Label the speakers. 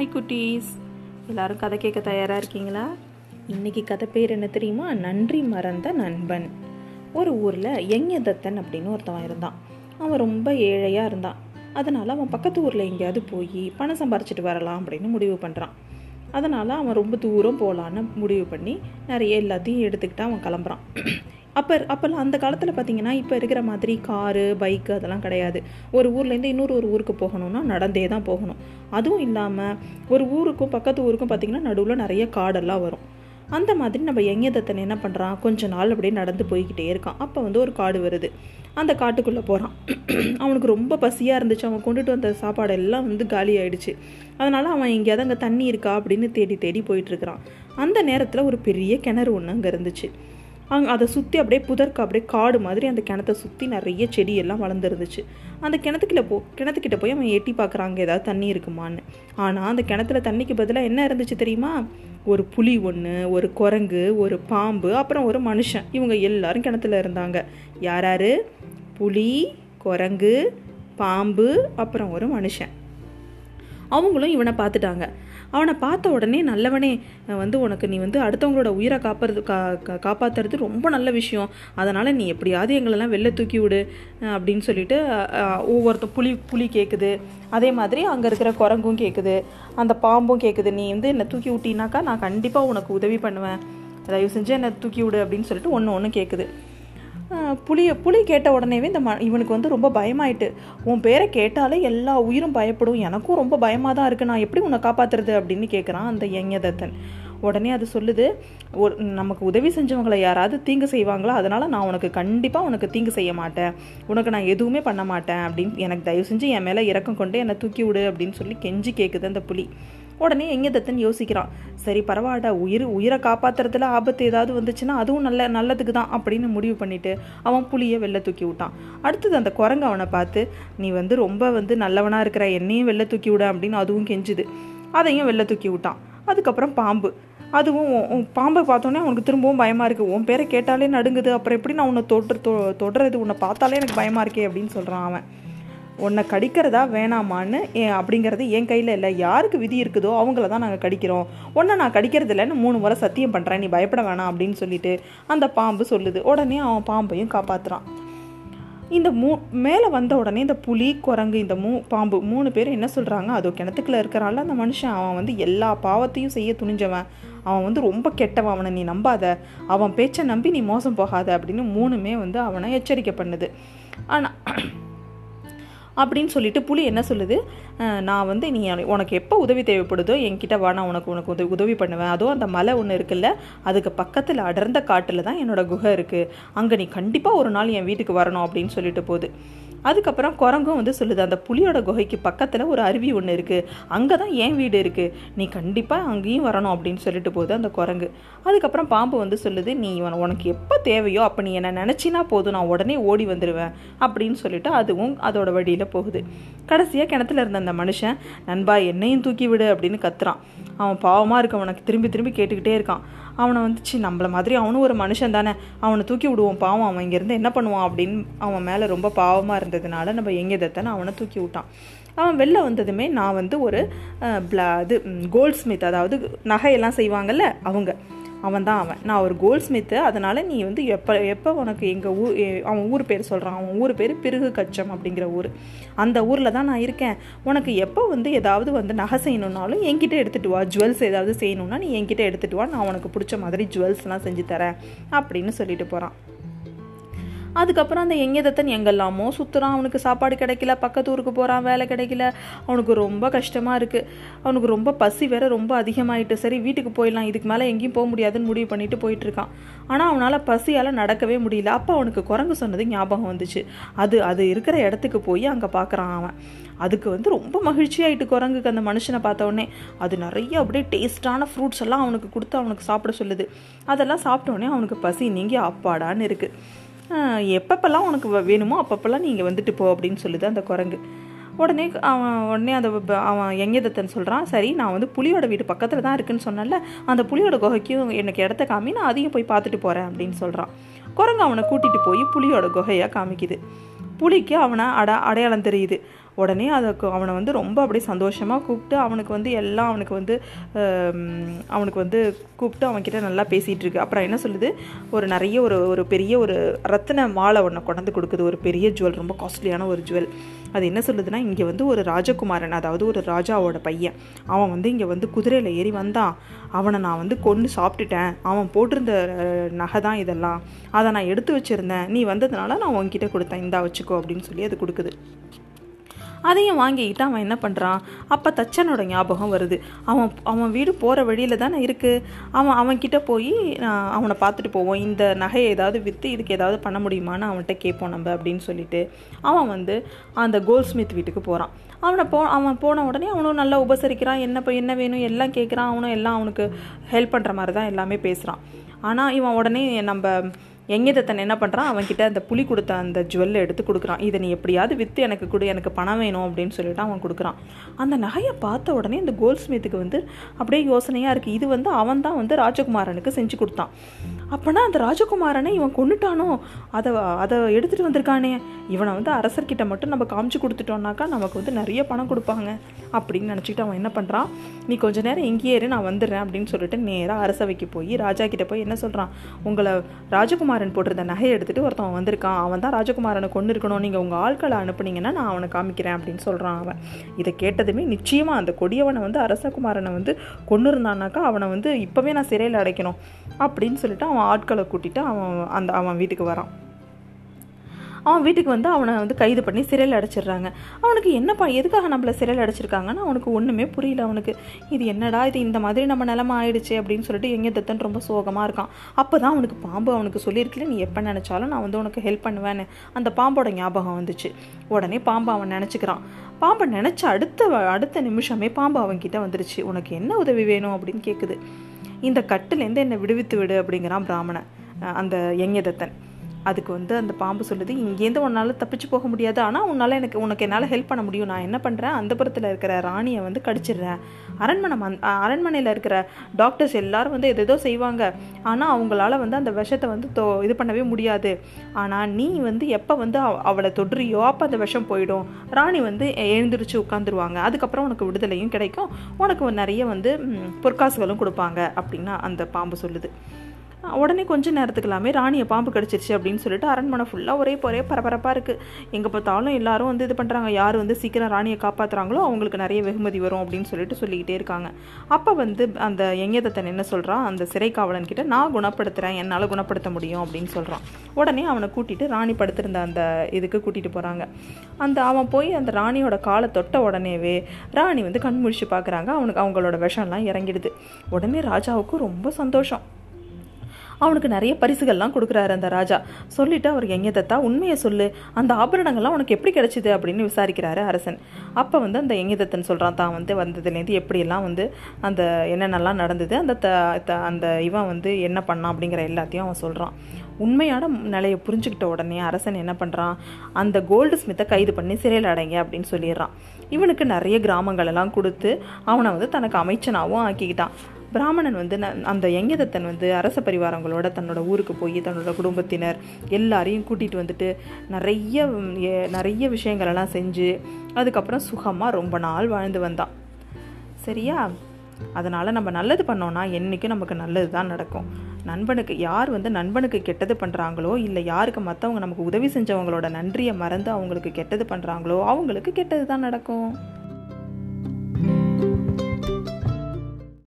Speaker 1: Hi குட்டீஸ். எல்லாரும் கதை கேட்க தயாராக இருக்கீங்களா? இன்னைக்கு கதை பேர் என்ன தெரியுமா? நன்றி மறந்த நண்பன். ஒரு ஊரில் யஞதத்தன் அப்படின்னு ஒருத்தவன் இருந்தான். அவன் ரொம்ப ஏழையாக இருந்தான். அதனால் அவன் பக்கத்து ஊரில் எங்கேயாவது போய் பணம் சம்பாரிச்சிட்டு வரலாம் அப்படின்னு முடிவு பண்ணுறான் அதனால் அவன் ரொம்ப தூரம் போகலான்னு முடிவு பண்ணி நிறைய எல்லாத்தையும் எடுத்துக்கிட்டு அவன் கிளம்புறான். அப்போ அப்போல்லாம் அந்த காலத்தில் பார்த்தீங்கன்னா இப்போ இருக்கிற மாதிரி காரு பைக்கு அதெல்லாம் கிடையாது. ஒரு ஊர்லேருந்து இன்னொரு ஒரு ஊருக்கு போகணும்னா நடந்தே தான் போகணும். அதுவும் இல்லாமல் ஒரு ஊருக்கும் பக்கத்து ஊருக்கும் பார்த்திங்கன்னா நடுவில் நிறைய காடெல்லாம் வரும். அந்த மாதிரி நம்ம யங்கியதத்தன் என்ன பண்ணுறான் கொஞ்ச நாள் அப்படியே நடந்து போய்கிட்டே இருக்கான். அப்போ வந்து ஒரு காடு வருது. அந்த காட்டுக்குள்ளே போகிறான் அவனுக்கு ரொம்ப பசியாக இருந்துச்சு. அவன் கொண்டுட்டு வந்த சாப்பாடு எல்லாம் வந்து காலி ஆயிடுச்சு. அதனால் அவன் எங்கேயாவது அங்கே தண்ணி இருக்கா அப்படின்னு தேடி தேடி போயிட்டுருக்கிறான் அந்த நேரத்தில் ஒரு பெரிய கிணறு ஒன்று அங்கே இருந்துச்சு. அங்கே அதை சுற்றி அப்படியே புதற்கு அப்படியே காடு மாதிரி அந்த கிணத்தை சுற்றி நிறைய செடி எல்லாம் வளர்ந்துருந்துச்சு. அந்த கிணத்துக்குள்ள போ கிணத்துக்கிட்ட போய் அவன் எட்டி பார்க்குறாங்க ஏதாவது தண்ணி இருக்குமான்னு. ஆனால் அந்த கிணத்துல தண்ணிக்கு பதிலாக என்ன இருந்துச்சு தெரியுமா? ஒரு புலி ஒன்று ஒரு குரங்கு ஒரு பாம்பு அப்புறம் ஒரு மனுஷன். இவங்க எல்லாரும் கிணத்துல இருந்தாங்க. யாராரு புலி குரங்கு பாம்பு அப்புறம் ஒரு மனுஷன். அவங்களும் இவனை பார்த்துட்டாங்க. அவனை பார்த்த உடனே நல்லவனே வந்து உனக்கு நீ வந்து அடுத்தவங்களோட உயிரை காப்பறது கா காப்பாற்றுறது ரொம்ப நல்ல விஷயம். அதனால் நீ எப்படியாவது எங்களெல்லாம் வெளில தூக்கி விடு அப்படின்னு சொல்லிட்டு ஒவ்வொருத்த புலி புலி கேட்குது அதே மாதிரி அங்கே இருக்கிற குரங்கும் கேட்குது அந்த பாம்பும் கேட்குது நீ வந்து என்னை தூக்கி விட்டினாக்கா நான் கண்டிப்பாக உனக்கு உதவி பண்ணுவேன். தயவு செஞ்சு என்னை தூக்கி விடு அப்படின்னு சொல்லிட்டு ஒன்று ஒன்று கேட்குது புளிய புலி கேட்ட உடனேவே இந்த ம இவனுக்கு வந்து ரொம்ப பயமாயிட்டு உன் பேரை கேட்டாலே எல்லா உயிரும் பயப்படும் எனக்கும் ரொம்ப பயமாக தான் இருக்குது நான் எப்படி உன்னை காப்பாற்றுறது அப்படின்னு கேட்குறான் அந்த யஞதத்தன் உடனே அது சொல்லுது ஒரு நமக்கு உதவி செஞ்சவங்களை யாராவது தீங்கு செய்வாங்களோ? அதனால் நான் உனக்கு கண்டிப்பாக உனக்கு தீங்கு செய்ய மாட்டேன். உனக்கு நான் எதுவுமே பண்ண மாட்டேன் அப்படின்னு எனக்கு தயவு செஞ்சு என் மேலே இறக்கம் கொண்டு என்னை தூக்கி விடு அப்படின்னு சொல்லி கெஞ்சி கேட்குது அந்த புலி. உடனே எங்கே தத்துன்னு யோசிக்கிறான். சரி பரவாயில்ல உயிர் உயிரை காப்பாற்றுறதுல ஆபத்து ஏதாவது வந்துச்சுன்னா அதுவும் நல்ல நல்லதுக்கு தான் அப்படின்னு முடிவு பண்ணிட்டு அவன் புளியை வெளில தூக்கி விட்டான். அடுத்தது அந்த குரங்கு அவனை பார்த்து நீ வந்து ரொம்ப வந்து நல்லவனாக இருக்கிற என்னையும் வெளில தூக்கி விட அப்படின்னு அதுவும் கெஞ்சுது. அதையும் வெளில தூக்கி விட்டான். அதுக்கப்புறம் பாம்பு. அதுவும் பாம்பை பார்த்தோன்னே அவனுக்கு திரும்பவும் பயமாக இருக்குது உன் பேரை கேட்டாலே நடுங்குது. அப்புறம் எப்படி நான் உன்னை தொட்டு தொடுறது? உன்னை பார்த்தாலே எனக்கு பயமாக இருக்கே அப்படின்னு சொல்கிறான் அவன். உன்னை கடிக்கிறதா வேணாமான்னு அப்படிங்கிறது என் கையில் இல்லை. யாருக்கு விதி இருக்குதோ அவங்கள தான் நாங்கள் கடிக்கிறோம். உன்னை நான் கடிக்கிறது இல்லைன்னு மூணு முறை சத்தியம் பண்ணுறேன் நீ பயப்பட வேணாம் அப்படின்னு சொல்லிட்டு அந்த பாம்பு சொல்லுது. உடனே அவன் பாம்பையும் காப்பாற்றுறான் இந்த மூ மேலே வந்த உடனே இந்த புலி குரங்கு இந்த மூ பாம்பு மூணு பேர் என்ன சொல்கிறாங்க அதோ கிணத்துக்குள்ளே இருக்கிறான்ல அந்த மனுஷன். அவன் வந்து எல்லா பாவத்தையும் செய்ய துணிஞ்சவன். அவன் வந்து ரொம்ப கெட்டவன். அவனை நீ நம்பாத. அவன் பேச்சை நம்பி நீ மோசம் போகாத அப்படின்னு மூணுமே வந்து அவனை எச்சரிக்கை பண்ணுது. ஆனால் அப்படின்னு சொல்லிட்டு புலி என்ன சொல்லுது? நான் வந்து நீ உனக்கு எப்போ உதவி தேவைப்படுதோ என்கிட்ட வா நான் உனக்கு உனக்கு உதவி உதவி பண்ணுவேன். அதுவும் அந்த மலை ஒன்று இருக்குல்ல அதுக்கு பக்கத்தில் அடர்ந்த காட்டில் தான் என்னோட குகை இருக்குது அங்கே நீ கண்டிப்பாக ஒரு நாள் என் வீட்டுக்கு வரணும் அப்படின்னு சொல்லிட்டு போகுது. அதுக்கப்புறம் குரங்கும் வந்து சொல்லுது அந்த புலியோட குகைக்கு பக்கத்தில் ஒரு அருவி ஒன்று இருக்குது அங்கே தான் என் வீடு இருக்குது நீ கண்டிப்பாக அங்கேயும் வரணும் அப்படின்னு சொல்லிட்டு போகுது அந்த குரங்கு. அதுக்கப்புறம் பாம்பு வந்து சொல்லுது நீ உனக்கு எப்போ தேவையோ அப்போ நீ என்னை நினச்சினா போதும் நான் உடனே ஓடி வந்துடுவேன் அப்படின்னு சொல்லிட்டு அதுவும் அதோட வழியில் போகுது. கடைசியாக கிணத்துல இருந்த அந்த மனுஷன் நண்பா என்னையும் தூக்கி விடு அப்படின்னு கத்துறான். அவன் பாவமாக இருக்கவனுக்கு திரும்பி திரும்பி கேட்டுக்கிட்டே இருக்கான். அவனை வந்துச்சு நம்மள மாதிரி அவனும் ஒரு மனுஷன் தானே. அவனை தூக்கி விடுவோம் பாவம். அவன் இங்கேருந்து என்ன பண்ணுவான்? அப்படின்னு அவன் மேலே ரொம்ப பாவமாக இருந்ததுனால நம்ம எங்கே தத்தனை அவனை தூக்கி விட்டான். அவன் வெளில வந்ததுமே நான் வந்து ஒரு பிளா இது கோல்ட் ஸ்மித் அதாவது நகையெல்லாம் செய்வாங்கல்ல அவங்க. அவன் தான் அவன். நான் ஒரு கோல்ட் ஸ்மித்து அதனால் நீ வந்து எப்போ எப்போ உனக்கு எங்கள் ஊர் அவன் ஊர் பேர் சொல்கிறான் அவன் ஊர் பேர் பிறகு கச்சம் அப்படிங்கிற ஊர். அந்த ஊரில் தான் நான் இருக்கேன். உனக்கு எப்போ வந்து ஏதாவது வந்து நகை செய்யணுன்னாலும் என்கிட்ட எடுத்துகிட்டு வா. ஜுவல்ஸ் ஏதாவது செய்யணுன்னா நீ என்கிட்ட எடுத்துகிட்டு வா. நான் உனக்கு பிடிச்ச மாதிரி ஜுவல்ஸ்லாம் செஞ்சு தரேன் அப்படின்னு சொல்லிட்டு போகிறான் அதுக்கப்புறம் அந்த எங்கேதத்தன் எங்கெல்லாமோ சுற்றுறான் அவனுக்கு சாப்பாடு கிடைக்கல பக்கத்து ஊருக்கு போகிறான் வேலை கிடைக்கல. அவனுக்கு ரொம்ப கஷ்டமாக இருக்குது அவனுக்கு ரொம்ப பசி வேற ரொம்ப அதிகமாயிட்டு சரி வீட்டுக்கு போயிடலாம். இதுக்கு மேலே எங்கேயும் போக முடியாதுன்னு முடிவு பண்ணிட்டு போயிட்டு இருக்கான் ஆனால் அவனால் பசியால் நடக்கவே முடியல. அப்போ அவனுக்கு குரங்கு சொன்னது ஞாபகம் வந்துச்சு. அது அது இருக்கிற இடத்துக்கு போய் அங்கே பார்க்குறான் அவன். அதுக்கு வந்து ரொம்ப மகிழ்ச்சியாயிட்டு குரங்குக்கு அந்த மனுஷனை பார்த்த உடனே. அது நிறைய அப்படியே டேஸ்டான ஃப்ரூட்ஸ் எல்லாம் அவனுக்கு கொடுத்து அவனுக்கு சாப்பிட சொல்லுது. அதெல்லாம் சாப்பிட்ட உடனே அவனுக்கு பசி நீங்கி அப்பாடான்னு இருக்குது எப்பப்பெல்லாம் உனக்கு வேணுமோ அப்பப்பெல்லாம் நீங்கள் வந்துட்டு போ அப்படின்னு சொல்லுது அந்த குரங்கு. உடனே அவன் உடனே அந்த அவன் எங்கேதத்தன் சொல்கிறான் சரி நான் வந்து புலியோட வீடு பக்கத்தில் தான் இருக்குன்னு சொன்னல அந்த புலியோட குகைக்கும் எனக்கு இடத்த காமி நான் அதையும் போய் பார்த்துட்டு போகிறேன் அப்படின்னு சொல்கிறான் குரங்கு அவனை கூட்டிகிட்டு போய் புலியோட குகையாக காமிக்குது. புலிக்கு அவனை அட அடையாளம் தெரியுது. உடனே அதுக்கு அவனை வந்து ரொம்ப அப்படியே சந்தோஷமாக கூப்பிட்டு அவனுக்கு வந்து எல்லாம் அவனுக்கு வந்து அவனுக்கு வந்து கூப்பிட்டு அவன்கிட்ட நல்லா பேசிகிட்டு இருக்கு. அப்புறம் என்ன சொல்லுது? ஒரு நிறைய ஒரு ஒரு பெரிய ஒரு ரத்தின மாலை ஒன்று கொண்டாந்து கொடுக்குது. ஒரு பெரிய ஜுவல் ரொம்ப காஸ்ட்லியான ஒரு ஜுவல் அது என்ன சொல்லுதுன்னா இங்கே வந்து ஒரு ராஜகுமாரன் அதாவது ஒரு ராஜாவோட பையன் அவன் வந்து இங்கே வந்து குதிரையில் ஏறி வந்தான். அவனை நான் வந்து கொண்டு சாப்பிட்டுட்டேன். அவன் போட்டிருந்த நகை தான் இதெல்லாம். அதை நான் எடுத்து வச்சுருந்தேன். நீ வந்ததுனால நான் உன்கிட்ட கொடுத்தேன். இந்தா வச்சுக்கோ அப்படின்னு சொல்லி அது கொடுக்குது. அதையும் வாங்கிக்கிட்டு அவன் என்ன பண்ணுறான் அப்போ தச்சனோட ஞாபகம் வருது. அவன் அவன் வீடு போகிற வழியில் தானே இருக்குது அவன் அவன்கிட்ட போய் அவனை பார்த்துட்டு போவோம். இந்த நகையை ஏதாவது விற்று இதுக்கு ஏதாவது பண்ண முடியுமான்னு அவன்கிட்ட கேட்போம் நம்ம அப்படின்னு சொல்லிட்டு அவன் வந்து அந்த கோல்ஸ்மித் வீட்டுக்கு போகிறான் அவனை போ அவன் போன உடனே அவனும் நல்லா உபசரிக்கிறான். என்ன இப்போ என்ன வேணும்? எல்லாம் கேட்குறான் அவனும் எல்லாம் அவனுக்கு ஹெல்ப் பண்ணுற மாதிரி தான் எல்லாமே பேசுகிறான் ஆனால் இவன் உடனே நம்ம எங்கேதத்தன் என்ன பண்ணுறான் அவன்கிட்ட அந்த புலி கொடுத்த அந்த ஜுவல்லை எடுத்து கொடுக்குறான். இதை நீ எப்படியாவது விற்று எனக்கு கொடு எனக்கு பணம் வேணும் அப்படின்னு சொல்லிட்டு அவன் கொடுக்குறான். அந்த நகையை பார்த்த உடனே இந்த கோல்ஸ்மித்துக்கு வந்து அப்படியே யோசனையாக இருக்குது இது வந்து அவன் தான் வந்து ராஜகுமாரனுக்கு செஞ்சு கொடுத்தான். அப்போனா அந்த ராஜகுமாரனை இவன் கொண்டுட்டானோ அதை அதை எடுத்துகிட்டு வந்திருக்கானே. இவனை வந்து அரசர்கிட்ட மட்டும் நம்ம காமிச்சு கொடுத்துட்டோம்னாக்கா நமக்கு வந்து நிறைய பணம் கொடுப்பாங்க. அப்படின்னு நினச்சிக்கிட்டு அவன் என்ன பண்ணுறான் நீ கொஞ்ச நேரம் இங்கேயே இரு நான் வந்துடுறேன் அப்படின்னு சொல்லிட்டு நேராக அரசவைக்கு போய் ராஜா கிட்ட போய் என்ன சொல்கிறான் உங்களை ராஜகுமாரன் போட்டிருந்த நகையை எடுத்துகிட்டு ஒருத்தவன் வந்திருக்கான். அவன் தான் ராஜகுமாரனை கொண்டு இருக்கணும் நீங்கள் உங்கள் ஆட்களை அனுப்புனீங்கன்னா நான் அவனை காமிக்கிறேன் அப்படின்னு சொல்கிறான் அவன். இதை கேட்டதுமே நிச்சயமாக அந்த கொடியவனை வந்து அரசகுமாரனை வந்து கொண்டு இருந்தான்னாக்கா அவனை வந்து இப்போவே நான் சிறையில் அடைக்கணும். அப்படின்னு சொல்லிட்டு அவன் ஆட்களை கூட்டிகிட்டு அவன் அந்த அவன் வீட்டுக்கு வரான். அவன் வீட்டுக்கு வந்து அவனை வந்து கைது பண்ணி சிறையில் அடைச்சிடுறாங்க. அவனுக்கு என்னப்பா எதுக்காக நம்மளை சிறையில் அடைச்சிருக்காங்கன்னா அவனுக்கு ஒன்றுமே புரியல அவனுக்கு. இது என்னடா இது இந்த மாதிரி நம்ம நிலமை ஆயிடுச்சு அப்படின்னு சொல்லிட்டு எங்கே தத்தன் ரொம்ப சோகமாக இருக்கான். அப்போ தான் அவனுக்கு பாம்பு அவனுக்கு சொல்லியிருக்கல நீ எப்போ நினச்சாலும் நான் வந்து உனக்கு ஹெல்ப் பண்ணுவேன்னு. அந்த பாம்போட ஞாபகம் வந்துச்சு. உடனே பாம்பு அவன் நினச்சிக்கிறான். பாம்பை நினச்ச அடுத்த அடுத்த நிமிஷமே பாம்பு அவன்கிட்ட வந்துருச்சு. உனக்கு என்ன உதவி வேணும்? அப்படின்னு கேட்குது இந்த கட்டுலேருந்து என்னை விடுவித்து விடு அப்படிங்கிறான் பிராமணன் அந்த யஞதத்தன் அதுக்கு வந்து அந்த பாம்பு சொல்லுது இங்கேருந்து உன்னால் தப்பிச்சு போக முடியாது. ஆனால் உன்னால் எனக்கு உனக்கு என்னால் ஹெல்ப் பண்ண முடியும். நான் என்ன பண்ணுறேன் அந்த புறத்தில் இருக்கிற ராணியை வந்து கடிச்சிடுறேன். அரண்மனை அரண்மனையில் இருக்கிற டாக்டர்ஸ் எல்லாரும் வந்து எதேதோ செய்வாங்க. ஆனால் அவங்களால வந்து அந்த விஷத்தை வந்து தோ இது பண்ணவே முடியாது. ஆனால் நீ வந்து எப்போ வந்து அவளை தொடுறியோ அப்போ அந்த விஷம் போயிடும். ராணி வந்து எழுந்திரிச்சு உட்காந்துருவாங்க அதுக்கப்புறம் உனக்கு விடுதலையும் கிடைக்கும். உனக்கு நிறைய வந்து பொற்காசுகளும் கொடுப்பாங்க. அப்படின்னா அந்த பாம்பு சொல்லுது. உடனே கொஞ்ச நேரத்துக்கெல்லாமே ராணியை பாம்பு கடிச்சிருச்சு அப்படின்னு சொல்லிட்டு அரண்மனை ஃபுல்லாக ஒரே ஒரே பரபரப்பாக இருக்குது எங்கே பார்த்தாலும் எல்லாரும் வந்து இது பண்ணுறாங்க யார் வந்து சீக்கிரம் ராணியை காப்பாற்றுறாங்களோ அவங்களுக்கு நிறைய வெகுமதி வரும் அப்படின்னு சொல்லிட்டு சொல்லிக்கிட்டே இருக்காங்க. அப்போ வந்து அந்த எங்கேதத்தன் என்ன சொல்கிறான் அந்த சிறை காவலன் கிட்ட நான் குணப்படுத்துகிறேன் என்னால் குணப்படுத்த முடியும் அப்படின்னு சொல்கிறான் உடனே அவனை கூட்டிகிட்டு ராணி படுத்திருந்த அந்த இதுக்கு கூட்டிகிட்டு போகிறாங்க அந்த அவன் போய் அந்த ராணியோட காலை தொட்ட உடனேவே ராணி வந்து கண் முழிச்சு பார்க்குறாங்க அவனுக்கு அவங்களோட விஷம்லாம் இறங்கிடுது. உடனே ராஜாவுக்கு ரொம்ப சந்தோஷம். அவனுக்கு நிறைய பரிசுகள்லாம் கொடுக்குறாரு அந்த ராஜா. சொல்லிட்டு அவர் எங்கதத்தா உண்மையை சொல்லு. அந்த ஆபரணங்கள்லாம் உனக்கு எப்படி கிடைச்சிது அப்படின்னு விசாரிக்கிறாரு அரசன். அப்போ வந்து அந்த எங்கதத்தன் சொல்கிறான் தான் வந்து வந்ததுலேருந்து எப்படியெல்லாம் வந்து அந்த என்னென்னலாம் நடந்தது அந்த த அந்த இவன் வந்து என்ன பண்ணான்? அப்படிங்கிற எல்லாத்தையும் அவன் சொல்கிறான் உண்மையான நிலையை புரிஞ்சுக்கிட்ட உடனே அரசன் என்ன பண்ணுறான் அந்த கோல்டு ஸ்மித்தை கைது பண்ணி சிறையில் அடைங்க அப்படின்னு சொல்லிடுறான். இவனுக்கு நிறைய கிராமங்கள் எல்லாம் கொடுத்து அவனை வந்து தனக்கு அமைச்சனாகவும் ஆக்கிக்கிட்டான். பிராமணன் வந்து அந்த யங்கிதத்தன் வந்து அரச பரிவாரங்களோட தன்னோட ஊருக்கு போய் தன்னோட குடும்பத்தினர் எல்லாரையும் கூட்டிகிட்டு வந்துட்டு நிறைய நிறைய விஷயங்களெல்லாம் செஞ்சு அதுக்கப்புறம் சுகமாக ரொம்ப நாள் வாழ்ந்து வந்தான் சரியா? அதனால் நம்ம நல்லது பண்ணோன்னா என்றைக்கும் நமக்கு நல்லது தான் நடக்கும். நண்பனுக்கு யார் வந்து நண்பனுக்கு கெட்டது பண்ணுறாங்களோ இல்லை யாருக்கு மற்றவங்க நமக்கு உதவி செஞ்சவங்களோட நன்றியை மறந்து அவங்களுக்கு கெட்டது பண்ணுறாங்களோ அவங்களுக்கு கெட்டது தான் நடக்கும்.